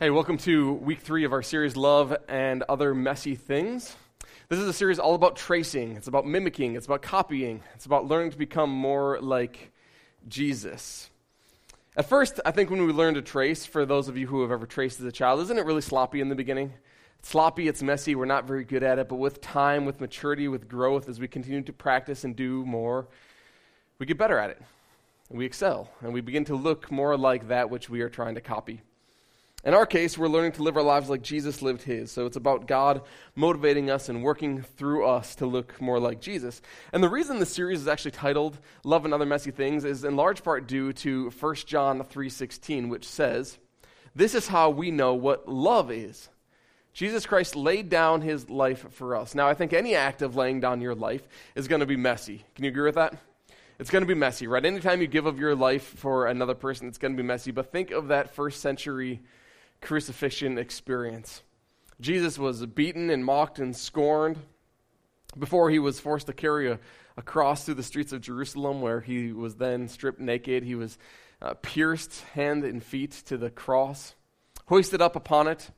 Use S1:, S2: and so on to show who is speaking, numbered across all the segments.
S1: Hey, welcome to week three of our series, Love and Other Messy Things. This is a series all about tracing, it's about mimicking, it's about copying, it's about learning to become more like Jesus. At first, I think when we learn to trace, for those of you who have ever traced as a child, isn't it really sloppy in the beginning? It's sloppy, it's messy, we're not very good at it, but with time, with maturity, with growth, as we continue to practice and do more, we get better at it. And we excel, and we begin to look more like that which we are trying to copy. In our case, we're learning to live our lives like Jesus lived his. So it's about God motivating us and working through us to look more like Jesus. And the reason the series is actually titled Love and Other Messy Things is in large part due to 1 John 3:16, which says, "This is how we know what love is." Jesus Christ laid down his life for us. Now, I think any act of laying down your life is going to be messy. Can you agree with that? It's going to be messy, right? Anytime you give of your life for another person, it's going to be messy. But think of that first century crucifixion experience. Jesus was beaten and mocked and scorned before he was forced to carry a, a cross through the streets of Jerusalem, where he was then stripped naked. He was uh, pierced hand and feet to the cross, hoisted up upon it,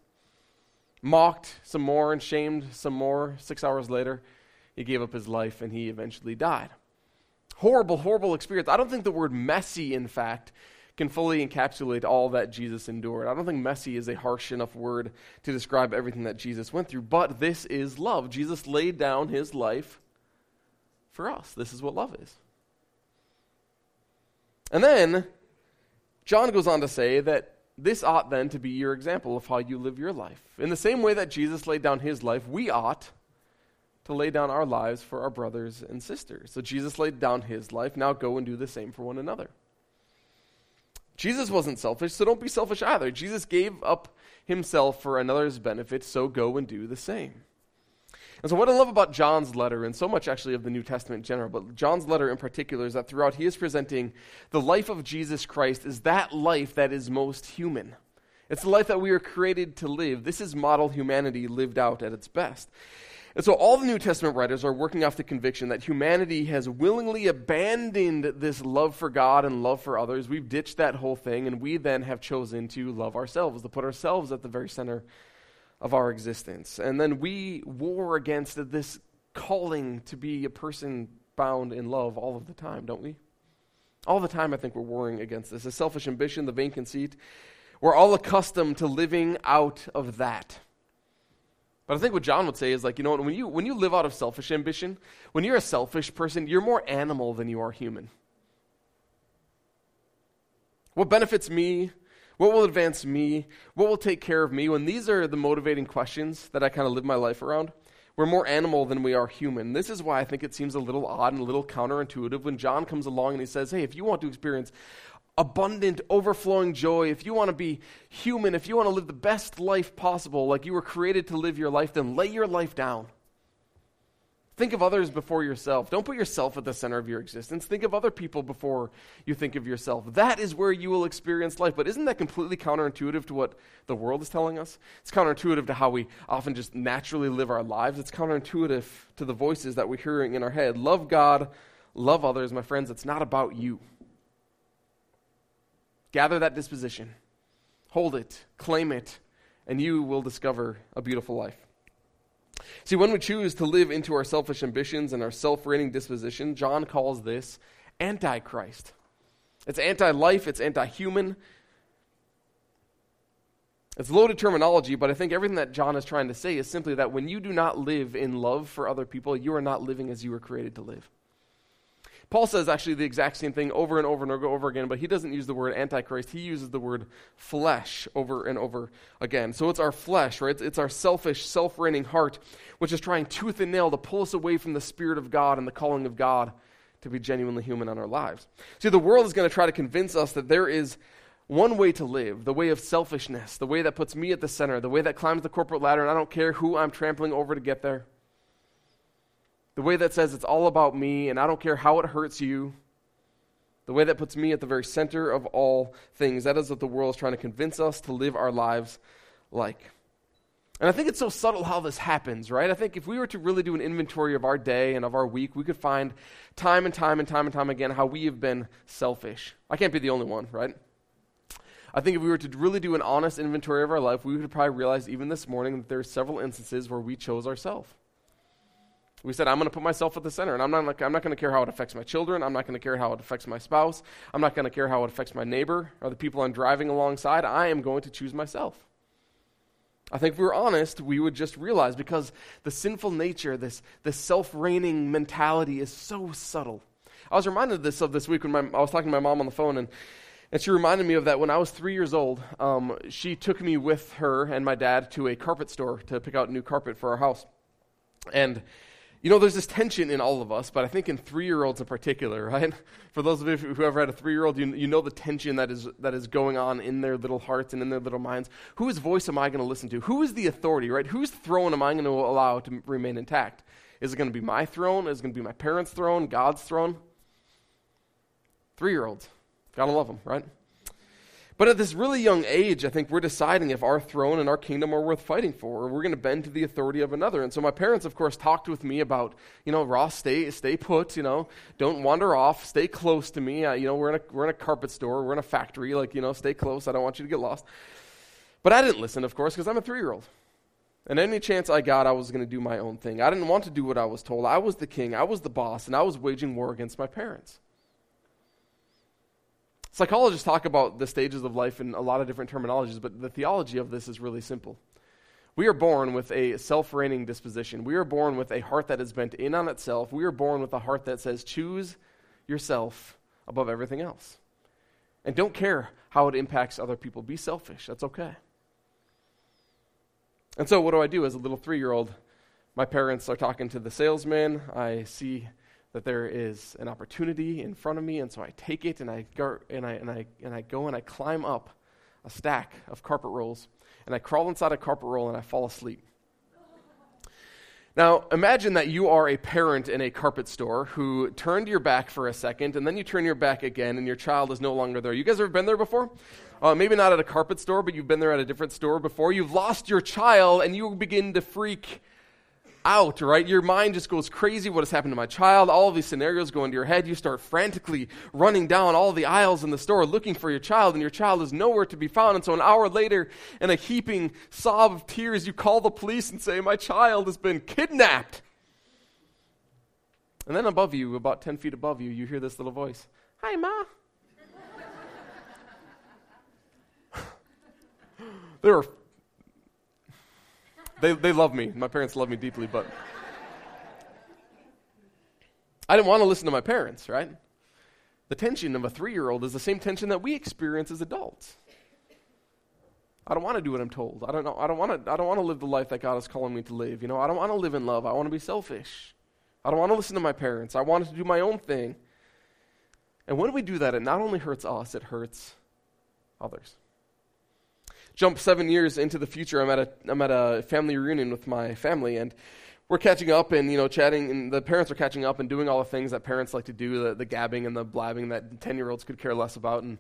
S1: mocked some more, and shamed some more. Six hours later, he gave up his life and he eventually died. Horrible, horrible experience. I don't think the word messy, in fact, can fully encapsulate all that Jesus endured. I don't think messy is a harsh enough word to describe everything that Jesus went through, but this is love. Jesus laid down his life for us. This is what love is. And then John goes on to say that this ought then to be your example of how you live your life. In the same way that Jesus laid down his life, we ought to lay down our lives for our brothers and sisters. So Jesus laid down his life. Now go and do the same for one another. Jesus wasn't selfish, so don't be selfish either. Jesus gave up himself for another's benefit, so go and do the same. And so, what I love about John's letter, and so much actually of the New Testament in general, but John's letter in particular, is that throughout he is presenting the life of Jesus Christ is that life that is most human. It's the life that we are created to live. This is model humanity lived out at its best. And so all the New Testament writers are working off the conviction that humanity has willingly abandoned this love for God and love for others. We've ditched that whole thing, and we then have chosen to love ourselves, to put ourselves at the very center of our existence. And then we war against this calling to be a person bound in love all of the time, don't we? All the time, I think we're warring against this. The selfish ambition, the vain conceit. We're all accustomed to living out of that. But I think what John would say is like, you know what, when you, when you live out of selfish ambition, when you're a selfish person, you're more animal than you are human. What benefits me? What will advance me? What will take care of me? When these are the motivating questions that I kind of live my life around, we're more animal than we are human. This is why I think it seems a little odd and a little counterintuitive when John comes along and he says, Hey, if you want to experience abundant, overflowing joy, if you want to be human, if you want to live the best life possible, like you were created to live your life, then lay your life down. Think of others before yourself. Don't put yourself at the center of your existence. Think of other people before you think of yourself. That is where you will experience life. But isn't that completely counterintuitive to what the world is telling us? It's counterintuitive to how we often just naturally live our lives. It's counterintuitive to the voices that we're hearing in our head. Love God, love others. My friends, it's not about you. Gather that disposition, hold it, claim it, and you will discover a beautiful life. See, when we choose to live into our selfish ambitions and our self reigning disposition, John calls this antichrist. It's anti life, it's anti human. It's loaded terminology, but I think everything that John is trying to say is simply that when you do not live in love for other people, you are not living as you were created to live. Paul says actually the exact same thing over and over and over again, but he doesn't use the word antichrist. He uses the word flesh over and over again. So it's our flesh, right? It's, it's our selfish, self reigning heart, which is trying tooth and nail to pull us away from the Spirit of God and the calling of God to be genuinely human in our lives. See, the world is going to try to convince us that there is one way to live, the way of selfishness, the way that puts me at the center, the way that climbs the corporate ladder, and I don't care who I'm trampling over to get there. The way that says it's all about me and I don't care how it hurts you. The way that puts me at the very center of all things. That is what the world is trying to convince us to live our lives like. And I think it's so subtle how this happens, right? I think if we were to really do an inventory of our day and of our week, we could find time and time and time and time again how we have been selfish. I can't be the only one, right? I think if we were to really do an honest inventory of our life, we would probably realize even this morning that there are several instances where we chose ourselves. We said, I'm going to put myself at the center, and I'm not, I'm not going to care how it affects my children. I'm not going to care how it affects my spouse. I'm not going to care how it affects my neighbor or the people I'm driving alongside. I am going to choose myself. I think if we were honest, we would just realize because the sinful nature, this, this self reigning mentality is so subtle. I was reminded of this of this week when my, I was talking to my mom on the phone, and, and she reminded me of that when I was three years old. Um, she took me with her and my dad to a carpet store to pick out new carpet for our house. And you know, there's this tension in all of us, but I think in three year olds in particular, right? For those of you who ever had a three year old, you, you know the tension that is, that is going on in their little hearts and in their little minds. Whose voice am I going to listen to? Who is the authority, right? Whose throne am I going to allow to remain intact? Is it going to be my throne? Is it going to be my parents' throne? God's throne? Three year olds. Gotta love them, right? But at this really young age, I think we're deciding if our throne and our kingdom are worth fighting for, or we're going to bend to the authority of another. And so my parents, of course, talked with me about, you know, Ross, stay, stay put, you know, don't wander off, stay close to me. Uh, you know, we're in, a, we're in a carpet store, we're in a factory, like, you know, stay close. I don't want you to get lost. But I didn't listen, of course, because I'm a three year old. And any chance I got, I was going to do my own thing. I didn't want to do what I was told. I was the king, I was the boss, and I was waging war against my parents. Psychologists talk about the stages of life in a lot of different terminologies, but the theology of this is really simple. We are born with a self reigning disposition. We are born with a heart that is bent in on itself. We are born with a heart that says, choose yourself above everything else. And don't care how it impacts other people. Be selfish. That's okay. And so, what do I do as a little three year old? My parents are talking to the salesman. I see that there is an opportunity in front of me, and so I take it and I go and I and I and I go and I climb up a stack of carpet rolls, and I crawl inside a carpet roll and I fall asleep. Now, imagine that you are a parent in a carpet store who turned your back for a second, and then you turn your back again, and your child is no longer there. You guys ever been there before? Uh, maybe not at a carpet store, but you've been there at a different store before. You've lost your child, and you begin to freak out, right? Your mind just goes crazy. What has happened to my child? All of these scenarios go into your head. You start frantically running down all the aisles in the store looking for your child, and your child is nowhere to be found. And so, an hour later, in a heaping sob of tears, you call the police and say, My child has been kidnapped. And then above you, about 10 feet above you, you hear this little voice Hi, Ma. there are they, they love me. My parents love me deeply, but I didn't want to listen to my parents, right? The tension of a three year old is the same tension that we experience as adults. I don't want to do what I'm told. I don't know. I don't want to. I don't want to live the life that God is calling me to live. You know, I don't want to live in love. I want to be selfish. I don't want to listen to my parents. I want to do my own thing. And when we do that, it not only hurts us, it hurts others jump seven years into the future, I'm at a, I'm at a family reunion with my family, and we're catching up and you know chatting, and the parents are catching up and doing all the things that parents like to do, the, the gabbing and the blabbing that ten year olds could care less about, and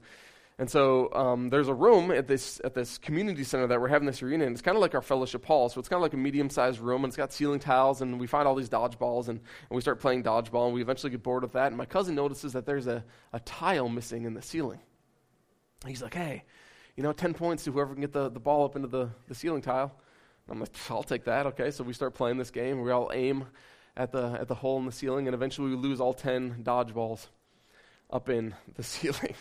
S1: and so um, there's a room at this at this community center that we're having this reunion. It's kind of like our fellowship hall, so it's kind of like a medium sized room, and it's got ceiling tiles, and we find all these dodgeballs, and, and we start playing dodgeball, and we eventually get bored with that. And my cousin notices that there's a, a tile missing in the ceiling. He's like, "Hey, you know, 10 points to whoever can get the, the ball up into the, the ceiling tile. I'm like, I'll take that. Okay, so we start playing this game. We all aim at the, at the hole in the ceiling, and eventually we lose all 10 dodgeballs up in the ceiling.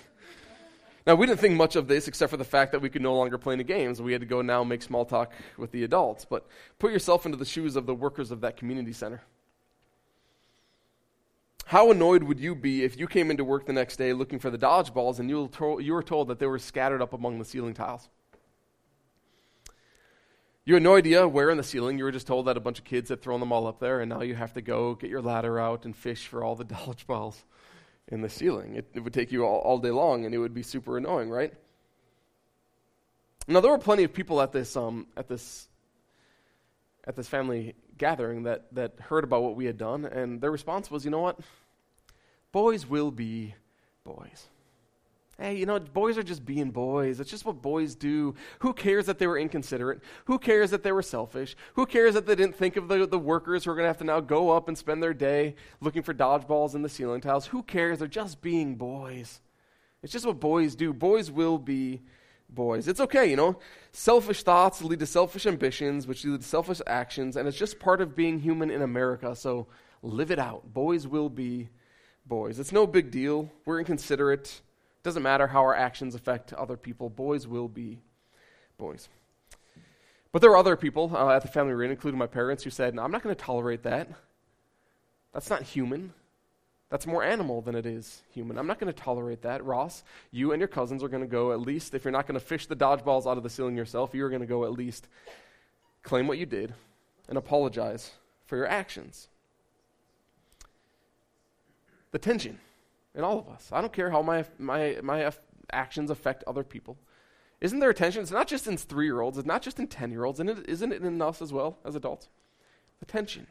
S1: now, we didn't think much of this except for the fact that we could no longer play any games. We had to go now make small talk with the adults. But put yourself into the shoes of the workers of that community center. How annoyed would you be if you came into work the next day looking for the dodgeballs and you were, told, you were told that they were scattered up among the ceiling tiles? You had no idea where in the ceiling. You were just told that a bunch of kids had thrown them all up there, and now you have to go get your ladder out and fish for all the dodgeballs in the ceiling. It, it would take you all, all day long, and it would be super annoying, right? Now there were plenty of people at this um, at this at this family gathering that, that heard about what we had done, and their response was, you know what? Boys will be boys. Hey, you know, boys are just being boys. It's just what boys do. Who cares that they were inconsiderate? Who cares that they were selfish? Who cares that they didn't think of the, the workers who are going to have to now go up and spend their day looking for dodgeballs in the ceiling tiles? Who cares? They're just being boys. It's just what boys do. Boys will be boys. It's okay, you know. Selfish thoughts lead to selfish ambitions, which lead to selfish actions, and it's just part of being human in America. So live it out. Boys will be boys. It's no big deal. We're inconsiderate. It doesn't matter how our actions affect other people. Boys will be boys. But there were other people uh, at the family reunion, including my parents, who said, no, I'm not going to tolerate that. That's not human. That's more animal than it is human. I'm not going to tolerate that. Ross, you and your cousins are going to go at least, if you're not going to fish the dodgeballs out of the ceiling yourself, you're going to go at least claim what you did and apologize for your actions. The tension in all of us. I don't care how my, my, my actions affect other people. Isn't there a tension? It's not just in three year olds, it's not just in 10 year olds, and isn't it in us as well as adults? The tension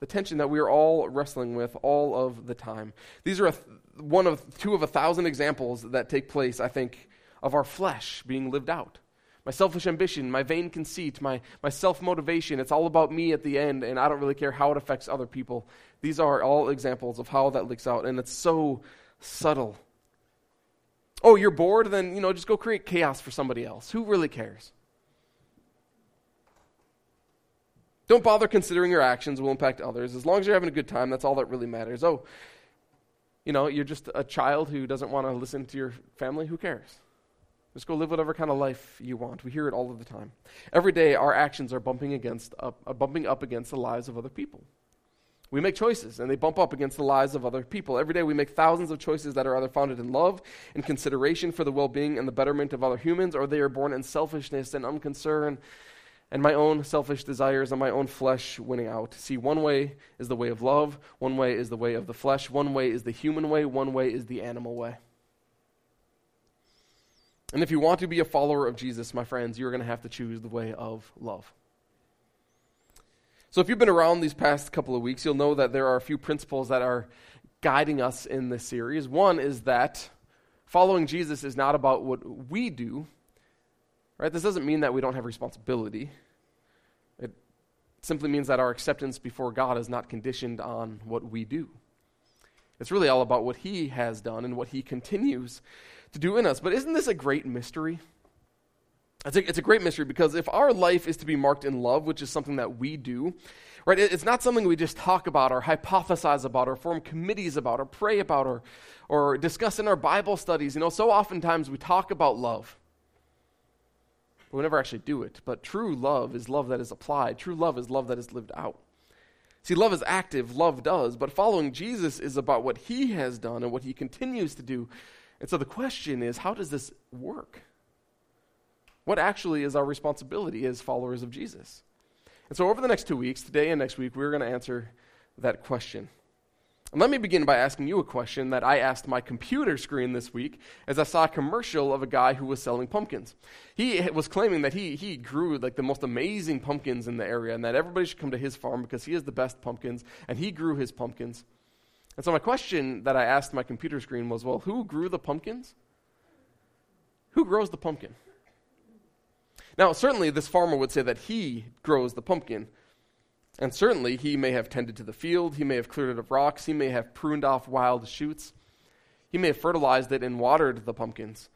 S1: the tension that we are all wrestling with all of the time. These are th- one of two of a thousand examples that take place, I think, of our flesh being lived out. My selfish ambition, my vain conceit, my, my self motivation, it's all about me at the end, and I don't really care how it affects other people. These are all examples of how that leaks out, and it's so subtle. Oh, you're bored? Then, you know, just go create chaos for somebody else. Who really cares? Don't bother considering your actions will impact others. As long as you're having a good time, that's all that really matters. Oh, you know, you're just a child who doesn't want to listen to your family. Who cares? Just go live whatever kind of life you want. We hear it all of the time. Every day, our actions are bumping against up, uh, bumping up against the lives of other people. We make choices, and they bump up against the lives of other people. Every day, we make thousands of choices that are either founded in love and consideration for the well-being and the betterment of other humans, or they are born in selfishness and unconcern and my own selfish desires and my own flesh winning out. See, one way is the way of love, one way is the way of the flesh, one way is the human way, one way is the animal way. And if you want to be a follower of Jesus, my friends, you're going to have to choose the way of love. So, if you've been around these past couple of weeks, you'll know that there are a few principles that are guiding us in this series. One is that following Jesus is not about what we do, Right? This doesn't mean that we don't have responsibility. It simply means that our acceptance before God is not conditioned on what we do. It's really all about what He has done and what He continues to do in us. But isn't this a great mystery? It's a, it's a great mystery because if our life is to be marked in love, which is something that we do, right, it's not something we just talk about or hypothesize about or form committees about or pray about or, or discuss in our Bible studies. You know, so oftentimes we talk about love but we never actually do it. But true love is love that is applied, true love is love that is lived out. See, love is active, love does, but following Jesus is about what he has done and what he continues to do. And so the question is how does this work? What actually is our responsibility as followers of Jesus? And so, over the next two weeks, today and next week, we're going to answer that question. And let me begin by asking you a question that I asked my computer screen this week as I saw a commercial of a guy who was selling pumpkins. He was claiming that he, he grew like the most amazing pumpkins in the area and that everybody should come to his farm because he has the best pumpkins and he grew his pumpkins. And so my question that I asked my computer screen was, well, who grew the pumpkins? Who grows the pumpkin? Now, certainly this farmer would say that he grows the pumpkin. And certainly he may have tended to the field, he may have cleared it of rocks, he may have pruned off wild shoots, he may have fertilized it and watered the pumpkins.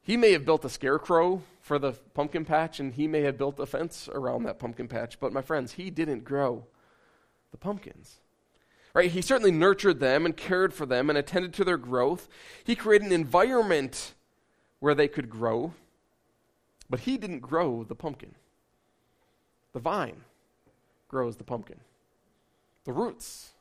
S1: He may have built a scarecrow for the pumpkin patch, and he may have built a fence around that pumpkin patch. But my friends, he didn't grow the pumpkins. Right? He certainly nurtured them and cared for them and attended to their growth. He created an environment where they could grow, but he didn't grow the pumpkin. The vine grows the pumpkin. The roots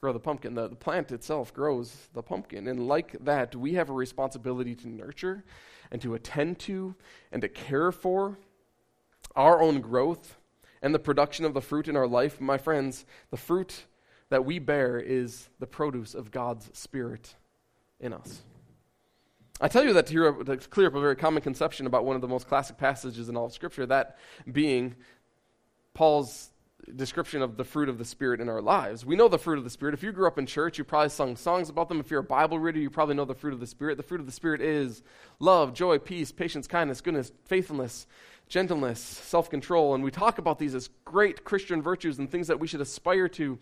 S1: grow the pumpkin. The, the plant itself grows the pumpkin. And like that, we have a responsibility to nurture and to attend to and to care for our own growth and the production of the fruit in our life. My friends, the fruit that we bear is the produce of God's Spirit in us. I tell you that to, hear, to clear up a very common conception about one of the most classic passages in all of Scripture, that being Paul's description of the fruit of the Spirit in our lives. We know the fruit of the Spirit. If you grew up in church, you probably sung songs about them. If you're a Bible reader, you probably know the fruit of the Spirit. The fruit of the Spirit is love, joy, peace, patience, kindness, goodness, faithfulness, gentleness, self control. And we talk about these as great Christian virtues and things that we should aspire to.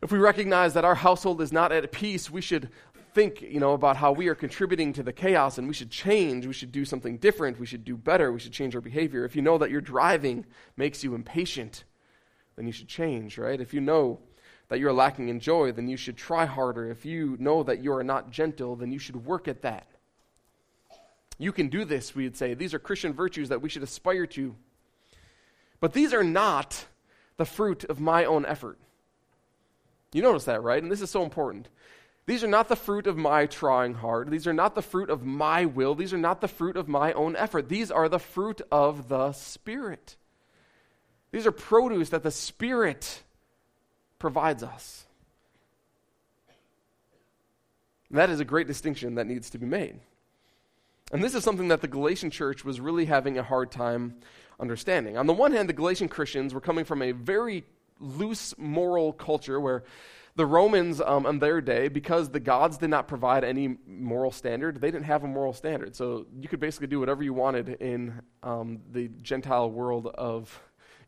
S1: If we recognize that our household is not at peace, we should think, you know, about how we are contributing to the chaos and we should change, we should do something different, we should do better, we should change our behavior. If you know that your driving makes you impatient, then you should change, right? If you know that you're lacking in joy, then you should try harder. If you know that you are not gentle, then you should work at that. You can do this, we would say. These are Christian virtues that we should aspire to. But these are not the fruit of my own effort. You notice that, right? And this is so important. These are not the fruit of my trying hard. These are not the fruit of my will. These are not the fruit of my own effort. These are the fruit of the Spirit. These are produce that the Spirit provides us. That is a great distinction that needs to be made. And this is something that the Galatian church was really having a hard time understanding. On the one hand, the Galatian Christians were coming from a very loose moral culture where the Romans um, in their day, because the gods did not provide any moral standard, they didn't have a moral standard. So you could basically do whatever you wanted in um, the Gentile world of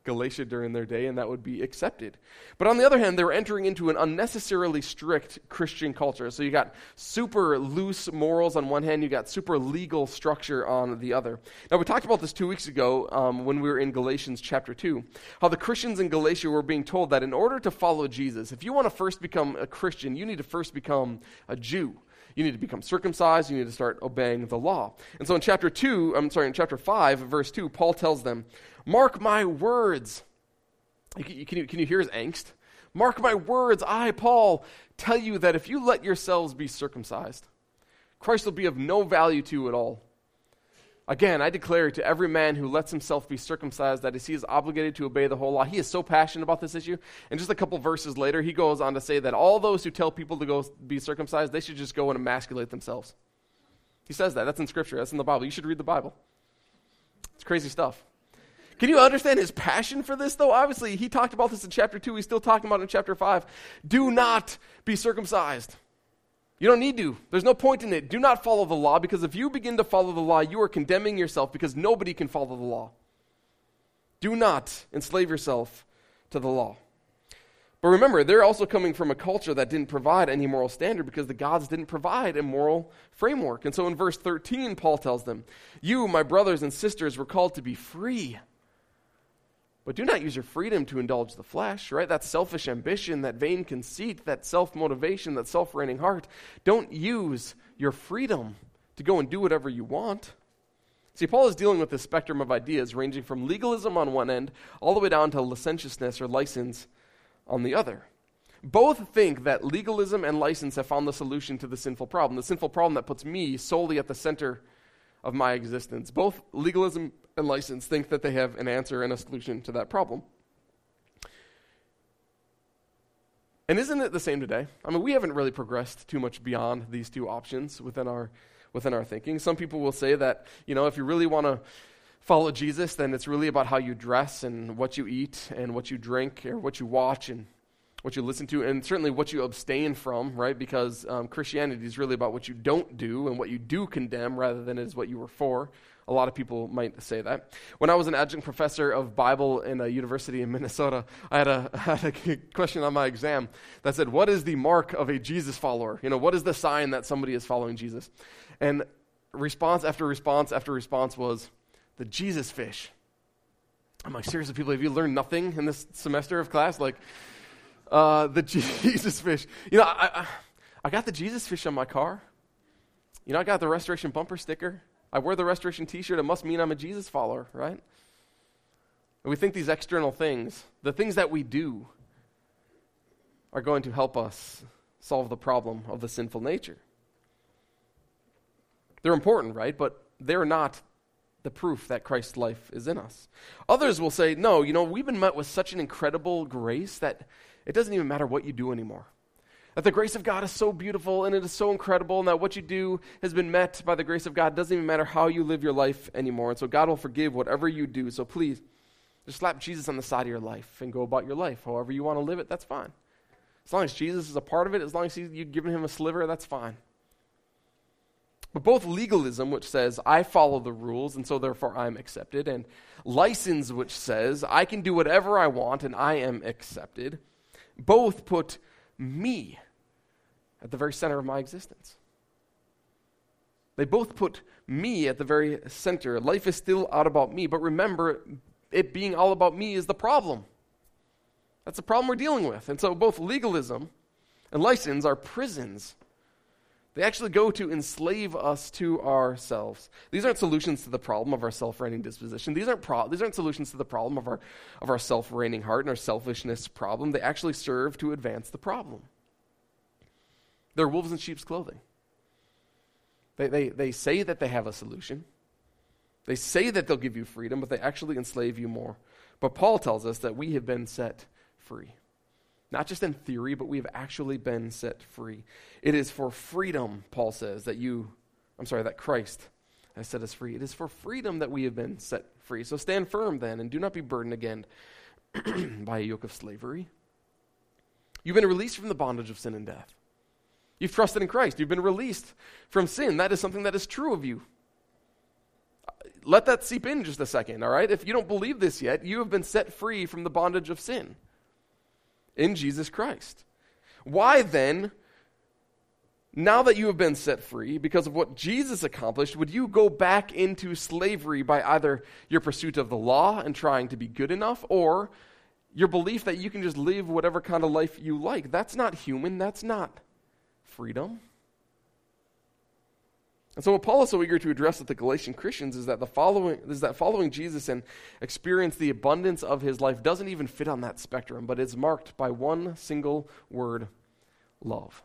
S1: Galatia during their day, and that would be accepted. But on the other hand, they were entering into an unnecessarily strict Christian culture. So you got super loose morals on one hand, you got super legal structure on the other. Now, we talked about this two weeks ago um, when we were in Galatians chapter 2, how the Christians in Galatia were being told that in order to follow Jesus, if you want to first become a Christian, you need to first become a Jew. You need to become circumcised. You need to start obeying the law. And so in chapter 2, I'm sorry, in chapter 5, verse 2, Paul tells them, Mark my words. Can you, can you hear his angst? Mark my words, I, Paul, tell you that if you let yourselves be circumcised, Christ will be of no value to you at all. Again, I declare to every man who lets himself be circumcised that he is obligated to obey the whole law. He is so passionate about this issue. And just a couple verses later, he goes on to say that all those who tell people to go be circumcised, they should just go and emasculate themselves. He says that. That's in Scripture. That's in the Bible. You should read the Bible. It's crazy stuff. Can you understand his passion for this, though? Obviously, he talked about this in chapter 2. He's still talking about it in chapter 5. Do not be circumcised. You don't need to. There's no point in it. Do not follow the law because if you begin to follow the law, you are condemning yourself because nobody can follow the law. Do not enslave yourself to the law. But remember, they're also coming from a culture that didn't provide any moral standard because the gods didn't provide a moral framework. And so in verse 13, Paul tells them, You, my brothers and sisters, were called to be free. But do not use your freedom to indulge the flesh, right? That selfish ambition, that vain conceit, that self motivation, that self reigning heart. Don't use your freedom to go and do whatever you want. See, Paul is dealing with this spectrum of ideas ranging from legalism on one end all the way down to licentiousness or license on the other. Both think that legalism and license have found the solution to the sinful problem, the sinful problem that puts me solely at the center of my existence. Both legalism and license think that they have an answer and a solution to that problem. And isn't it the same today? I mean, we haven't really progressed too much beyond these two options within our within our thinking. Some people will say that, you know, if you really want to follow Jesus, then it's really about how you dress and what you eat and what you drink or what you watch and what you listen to, and certainly what you abstain from, right? Because um, Christianity is really about what you don't do and what you do condemn rather than it is what you were for. A lot of people might say that. When I was an adjunct professor of Bible in a university in Minnesota, I had a, had a question on my exam that said, What is the mark of a Jesus follower? You know, what is the sign that somebody is following Jesus? And response after response after response was, The Jesus fish. I'm like, seriously, people, have you learned nothing in this semester of class? Like, uh, the Jesus fish. You know, I, I, I got the Jesus fish on my car. You know, I got the restoration bumper sticker. I wear the restoration t shirt. It must mean I'm a Jesus follower, right? And we think these external things, the things that we do, are going to help us solve the problem of the sinful nature. They're important, right? But they're not the proof that Christ's life is in us. Others will say, no, you know, we've been met with such an incredible grace that it doesn't even matter what you do anymore. That the grace of God is so beautiful and it is so incredible, and that what you do has been met by the grace of God. It doesn't even matter how you live your life anymore. And so God will forgive whatever you do. So please, just slap Jesus on the side of your life and go about your life. However you want to live it, that's fine. As long as Jesus is a part of it, as long as you've given him a sliver, that's fine. But both legalism, which says, I follow the rules and so therefore I'm accepted, and license, which says, I can do whatever I want and I am accepted, both put me at the very center of my existence. They both put me at the very center. Life is still out about me, but remember, it being all about me is the problem. That's the problem we're dealing with. And so both legalism and license are prisons. They actually go to enslave us to ourselves. These aren't solutions to the problem of our self-reigning disposition. These aren't, pro- these aren't solutions to the problem of our, of our self-reigning heart and our selfishness problem. They actually serve to advance the problem. They're wolves in sheep's clothing. They, they, they say that they have a solution. They say that they'll give you freedom, but they actually enslave you more. But Paul tells us that we have been set free. Not just in theory, but we have actually been set free. It is for freedom, Paul says, that you, I'm sorry, that Christ has set us free. It is for freedom that we have been set free. So stand firm then, and do not be burdened again by a yoke of slavery. You've been released from the bondage of sin and death. You've trusted in Christ. You've been released from sin. That is something that is true of you. Let that seep in just a second, all right? If you don't believe this yet, you have been set free from the bondage of sin in Jesus Christ. Why then, now that you have been set free because of what Jesus accomplished, would you go back into slavery by either your pursuit of the law and trying to be good enough or your belief that you can just live whatever kind of life you like? That's not human. That's not freedom. And so what Paul is so eager to address with the Galatian Christians is that the following is that following Jesus and experience the abundance of his life doesn't even fit on that spectrum, but is marked by one single word, love.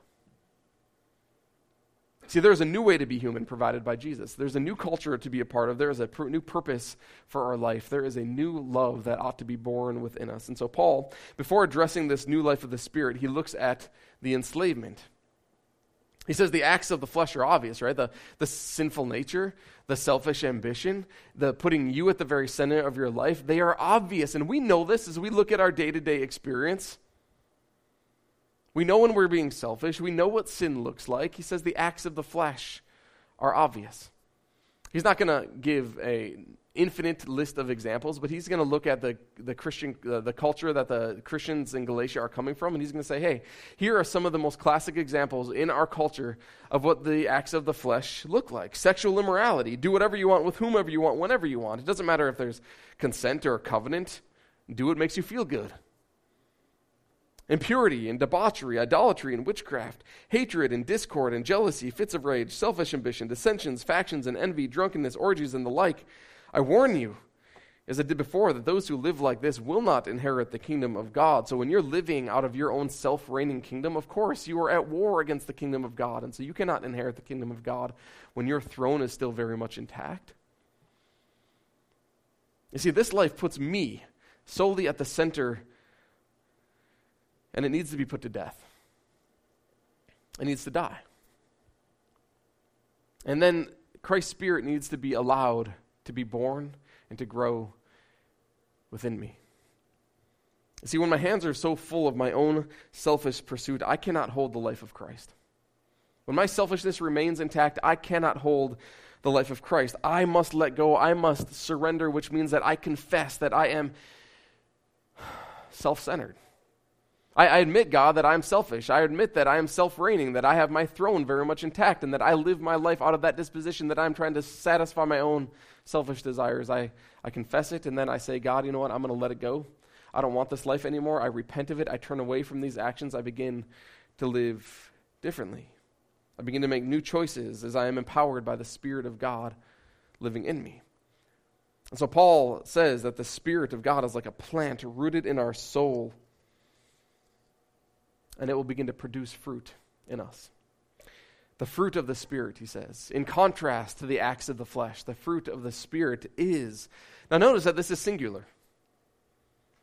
S1: See, there's a new way to be human provided by Jesus. There's a new culture to be a part of. There is a pr- new purpose for our life. There is a new love that ought to be born within us. And so, Paul, before addressing this new life of the Spirit, he looks at the enslavement he says the acts of the flesh are obvious, right? The, the sinful nature, the selfish ambition, the putting you at the very center of your life, they are obvious. And we know this as we look at our day to day experience. We know when we're being selfish. We know what sin looks like. He says the acts of the flesh are obvious. He's not going to give a infinite list of examples, but he's going to look at the, the Christian, uh, the culture that the Christians in Galatia are coming from, and he's going to say, hey, here are some of the most classic examples in our culture of what the acts of the flesh look like. Sexual immorality, do whatever you want with whomever you want, whenever you want. It doesn't matter if there's consent or a covenant, do what makes you feel good. Impurity and debauchery, idolatry and witchcraft, hatred and discord and jealousy, fits of rage, selfish ambition, dissensions, factions and envy, drunkenness, orgies, and the like I warn you, as I did before, that those who live like this will not inherit the kingdom of God. So when you're living out of your own self reigning kingdom, of course, you are at war against the kingdom of God. And so you cannot inherit the kingdom of God when your throne is still very much intact. You see, this life puts me solely at the center, and it needs to be put to death. It needs to die. And then Christ's Spirit needs to be allowed to be born and to grow within me. See, when my hands are so full of my own selfish pursuit, I cannot hold the life of Christ. When my selfishness remains intact, I cannot hold the life of Christ. I must let go. I must surrender, which means that I confess that I am self centered. I, I, admit, God, that I'm selfish. I admit that I am self reigning, that I have my throne very much intact, and that I live my life out of that disposition that I'm trying to satisfy my own selfish desires. I, I confess it, and then I say, God, you know what? I'm going to let it go. I don't want this life anymore. I repent of it. I turn away from these actions. I begin to live differently. I begin to make new choices as I am empowered by the Spirit of God living in me. And so Paul says that the Spirit of God is like a plant rooted in our soul and it will begin to produce fruit in us. The fruit of the Spirit, he says, in contrast to the acts of the flesh, the fruit of the Spirit is. Now, notice that this is singular.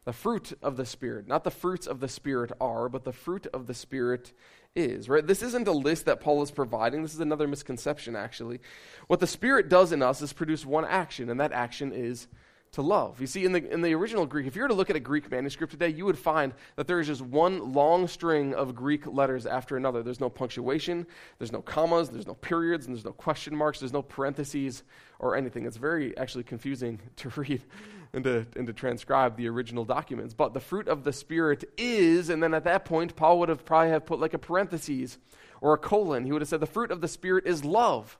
S1: The fruit of the Spirit, not the fruits of the Spirit are, but the fruit of the Spirit is, right? This isn't a list that Paul is providing. This is another misconception, actually. What the Spirit does in us is produce one action, and that action is to love. You see, in the, in the original Greek, if you were to look at a Greek manuscript today, you would find that there is just one long string of Greek letters after another. There's no punctuation, there's no commas, there's no periods, and there's no question marks, there's no parentheses or anything. It's very actually confusing to read and to, and to transcribe the original documents. But the fruit of the Spirit is, and then at that point, Paul would have probably have put like a parenthesis or a colon. He would have said, the fruit of the Spirit is love.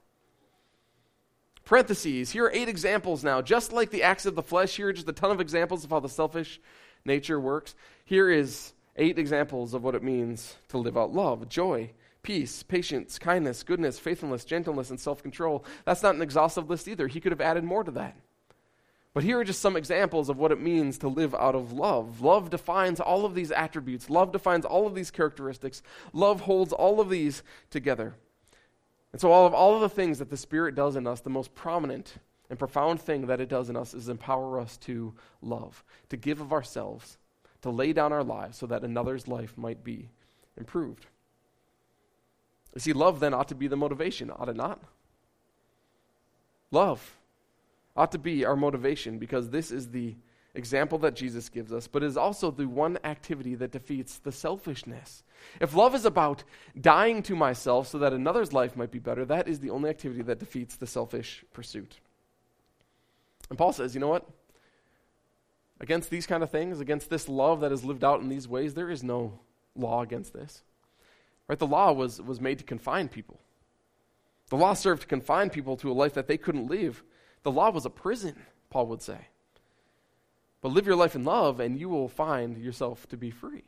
S1: Parentheses, here are eight examples now. Just like the acts of the flesh, here are just a ton of examples of how the selfish nature works. Here is eight examples of what it means to live out love, joy, peace, patience, kindness, goodness, faithfulness, gentleness, and self control. That's not an exhaustive list either. He could have added more to that. But here are just some examples of what it means to live out of love. Love defines all of these attributes, love defines all of these characteristics, love holds all of these together. And so, all of, all of the things that the Spirit does in us, the most prominent and profound thing that it does in us is empower us to love, to give of ourselves, to lay down our lives so that another's life might be improved. You see, love then ought to be the motivation, ought it not? Love ought to be our motivation because this is the example that Jesus gives us, but is also the one activity that defeats the selfishness. If love is about dying to myself so that another's life might be better, that is the only activity that defeats the selfish pursuit. And Paul says, you know what? Against these kind of things, against this love that is lived out in these ways, there is no law against this. Right? The law was, was made to confine people. The law served to confine people to a life that they couldn't live. The law was a prison, Paul would say. But live your life in love, and you will find yourself to be free.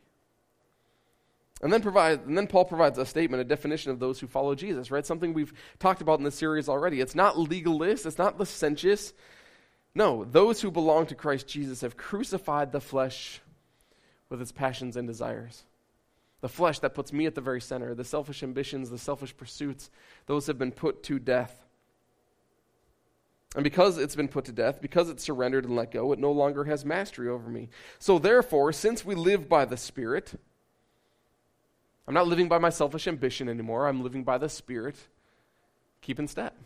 S1: And then provide, and then Paul provides a statement, a definition of those who follow Jesus, right? Something we've talked about in this series already. It's not legalist, it's not licentious. No, those who belong to Christ Jesus have crucified the flesh with its passions and desires. The flesh that puts me at the very center, the selfish ambitions, the selfish pursuits, those have been put to death. And because it's been put to death, because it's surrendered and let go, it no longer has mastery over me. So, therefore, since we live by the Spirit, I'm not living by my selfish ambition anymore. I'm living by the Spirit. Keep in step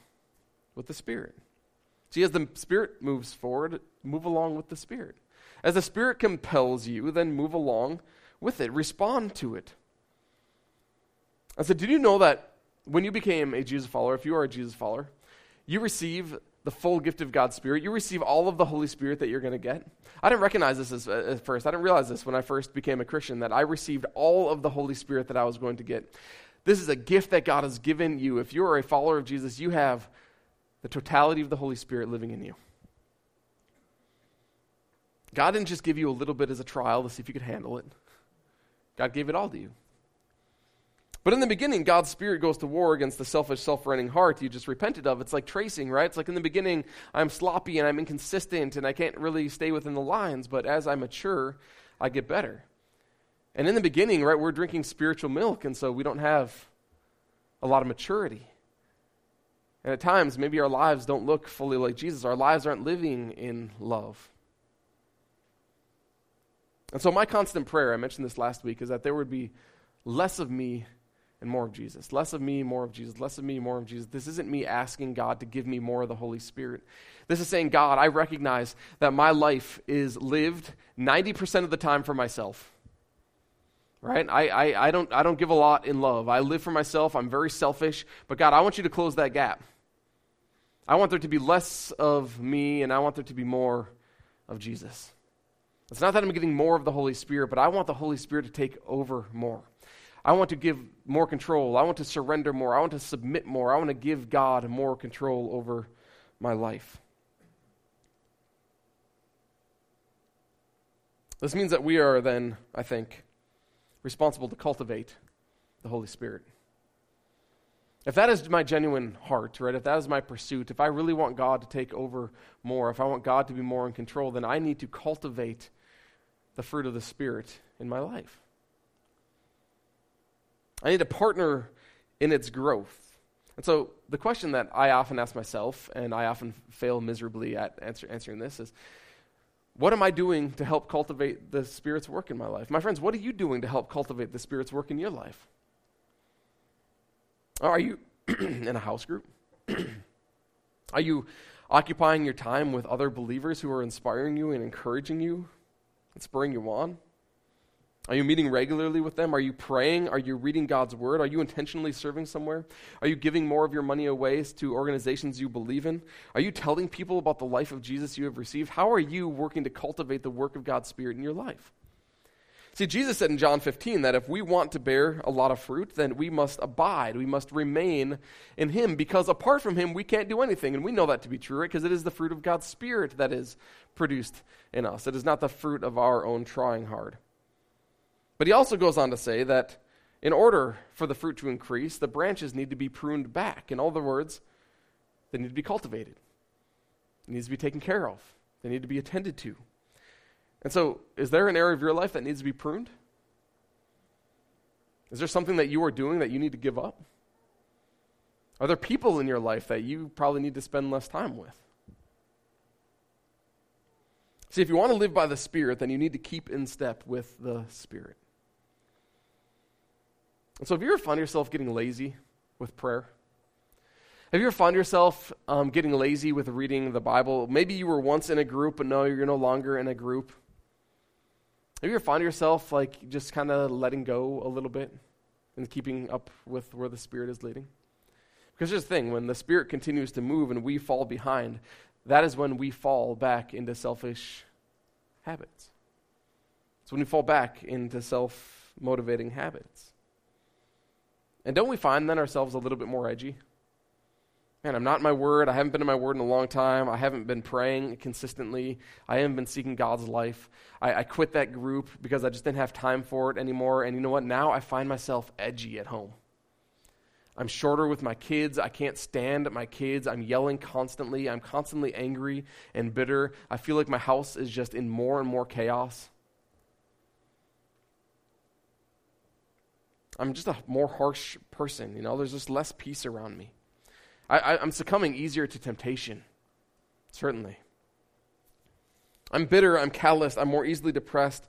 S1: with the Spirit. See, as the Spirit moves forward, move along with the Spirit. As the Spirit compels you, then move along with it, respond to it. I said, Did you know that when you became a Jesus follower, if you are a Jesus follower, you receive the full gift of God's Spirit. You receive all of the Holy Spirit that you're going to get. I didn't recognize this as, uh, at first. I didn't realize this when I first became a Christian, that I received all of the Holy Spirit that I was going to get. This is a gift that God has given you. If you are a follower of Jesus, you have the totality of the Holy Spirit living in you. God didn't just give you a little bit as a trial to see if you could handle it, God gave it all to you. But in the beginning, God's Spirit goes to war against the selfish, self running heart you just repented of. It's like tracing, right? It's like in the beginning, I'm sloppy and I'm inconsistent and I can't really stay within the lines. But as I mature, I get better. And in the beginning, right, we're drinking spiritual milk, and so we don't have a lot of maturity. And at times, maybe our lives don't look fully like Jesus. Our lives aren't living in love. And so, my constant prayer, I mentioned this last week, is that there would be less of me and more of Jesus. Less of me, more of Jesus. Less of me, more of Jesus. This isn't me asking God to give me more of the Holy Spirit. This is saying, God, I recognize that my life is lived 90% of the time for myself. Right? I, I, I, don't, I don't give a lot in love. I live for myself. I'm very selfish. But God, I want you to close that gap. I want there to be less of me, and I want there to be more of Jesus. It's not that I'm getting more of the Holy Spirit, but I want the Holy Spirit to take over more. I want to give more control. I want to surrender more. I want to submit more. I want to give God more control over my life. This means that we are then, I think, responsible to cultivate the Holy Spirit. If that is my genuine heart, right, if that is my pursuit, if I really want God to take over more, if I want God to be more in control, then I need to cultivate the fruit of the Spirit in my life. I need to partner in its growth. And so the question that I often ask myself, and I often fail miserably at answer, answering this, is what am I doing to help cultivate the Spirit's work in my life? My friends, what are you doing to help cultivate the Spirit's work in your life? Are you in a house group? are you occupying your time with other believers who are inspiring you and encouraging you and spurring you on? Are you meeting regularly with them? Are you praying? Are you reading God's word? Are you intentionally serving somewhere? Are you giving more of your money away to organizations you believe in? Are you telling people about the life of Jesus you have received? How are you working to cultivate the work of God's Spirit in your life? See, Jesus said in John 15 that if we want to bear a lot of fruit, then we must abide. We must remain in Him because apart from Him, we can't do anything. And we know that to be true, right? Because it is the fruit of God's Spirit that is produced in us. It is not the fruit of our own trying hard. But He also goes on to say that in order for the fruit to increase, the branches need to be pruned back. In other words, they need to be cultivated, it needs to be taken care of, they need to be attended to. And so, is there an area of your life that needs to be pruned? Is there something that you are doing that you need to give up? Are there people in your life that you probably need to spend less time with? See, if you want to live by the Spirit, then you need to keep in step with the Spirit. And so, have you ever found yourself getting lazy with prayer? Have you ever found yourself um, getting lazy with reading the Bible? Maybe you were once in a group, but no, you're no longer in a group. Have you ever found yourself like just kind of letting go a little bit and keeping up with where the Spirit is leading? Because here's the thing when the Spirit continues to move and we fall behind, that is when we fall back into selfish habits. It's when we fall back into self motivating habits. And don't we find then ourselves a little bit more edgy? Man, I'm not in my word. I haven't been in my word in a long time. I haven't been praying consistently. I haven't been seeking God's life. I, I, quit that group because I just didn't have time for it anymore. And you know what? Now I find myself edgy at home. I'm shorter with my kids. I can't stand my kids. I'm yelling constantly. I'm constantly angry and bitter. I feel like my house is just in more and more chaos. I'm just a more harsh person. You know, there's just less peace around me. I, am succumbing easier to temptation, certainly. I'm bitter, I'm calloused, I'm more easily depressed.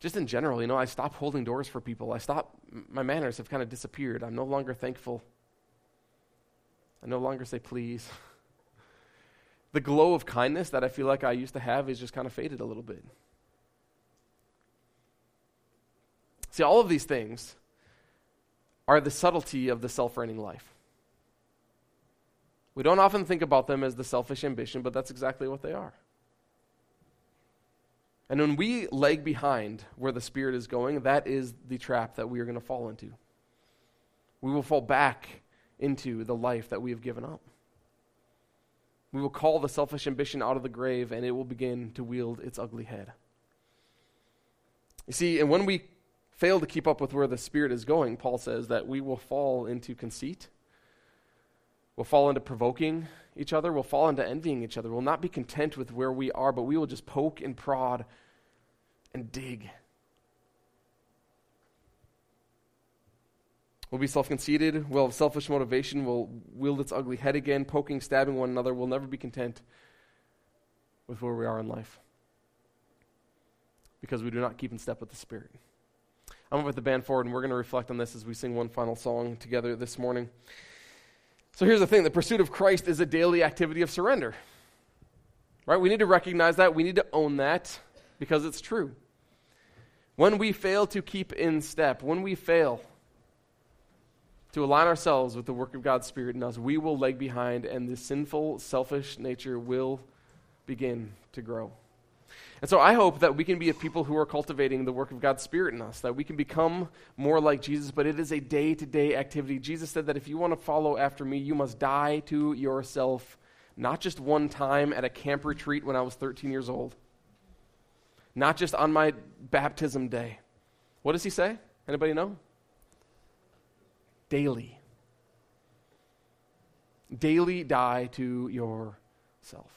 S1: Just in general, you know, I stop holding doors for people. I stop, my manners have kind of disappeared. I'm no longer thankful. I no longer say please. The glow of kindness that I feel like I used to have is just kind of faded a little bit. See, all of these things are the subtlety of the self reigning life. We don't often think about them as the selfish ambition, but that's exactly what they are. And when we lag behind where the Spirit is going, that is the trap that we are going to fall into. We will fall back into the life that we have given up. We will call the selfish ambition out of the grave, and it will begin to wield its ugly head. You see, and when we fail to keep up with where the Spirit is going, Paul says that we will fall into conceit We'll fall into provoking each other. We'll fall into envying each other. We'll not be content with where we are, but we will just poke and prod and dig. We'll be self conceited. We'll have selfish motivation. We'll wield its ugly head again, poking, stabbing one another. We'll never be content with where we are in life because we do not keep in step with the Spirit. I'm to put the band forward, and we're going to reflect on this as we sing one final song together this morning. So here's the thing the pursuit of Christ is a daily activity of surrender. Right? We need to recognize that. We need to own that because it's true. When we fail to keep in step, when we fail to align ourselves with the work of God's Spirit in us, we will lag behind and the sinful, selfish nature will begin to grow. And so I hope that we can be a people who are cultivating the work of God's Spirit in us, that we can become more like Jesus, but it is a day to day activity. Jesus said that if you want to follow after me, you must die to yourself, not just one time at a camp retreat when I was 13 years old, not just on my baptism day. What does he say? Anybody know? Daily. Daily die to yourself.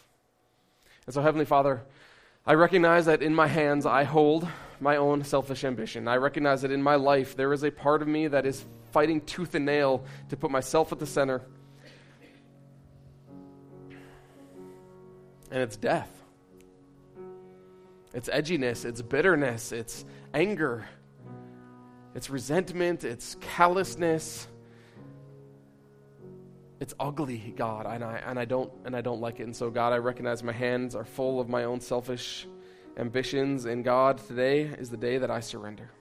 S1: And so, Heavenly Father, I recognize that in my hands I hold my own selfish ambition. I recognize that in my life there is a part of me that is fighting tooth and nail to put myself at the center. And it's death. It's edginess, it's bitterness, it's anger, it's resentment, it's callousness, it's ugly, God, and I, and I don't and I don't like it. And so, God, I recognize my hands are full of my own selfish ambitions, and God, today is the day that I surrender.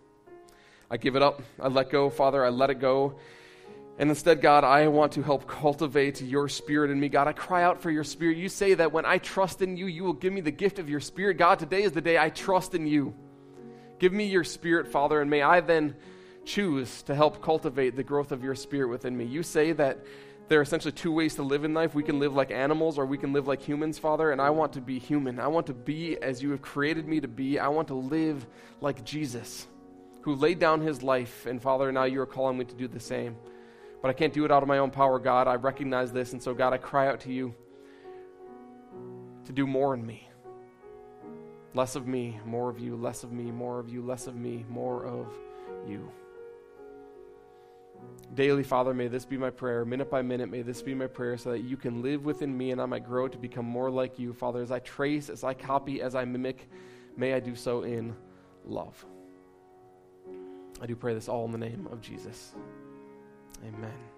S1: I give it up. I let go, Father. I let it go. And instead, God, I want to help cultivate your spirit in me. God, I cry out for your spirit. You say that when I trust in you, you will give me the gift of your spirit. God, today is the day I trust in you. Give me your spirit, Father, and may I then choose to help cultivate the growth of your spirit within me. You say that there are essentially two ways to live in life. We can live like animals or we can live like humans, Father, and I want to be human. I want to be as you have created me to be. I want to live like Jesus, who laid down his life, and Father, now you are calling me to do the same. But I can't do it out of my own power, God. I recognize this, and so, God, I cry out to you to do more in me. Less of me, more of you, less of me, more of you, less of me, more of you. Daily, Father, may this be my prayer. Minute by minute, may this be my prayer so that you can live within me and I might grow to become more like you. Father, as I trace, as I copy, as I mimic, may I do so in love. I do pray this all in the name of Jesus. Amen.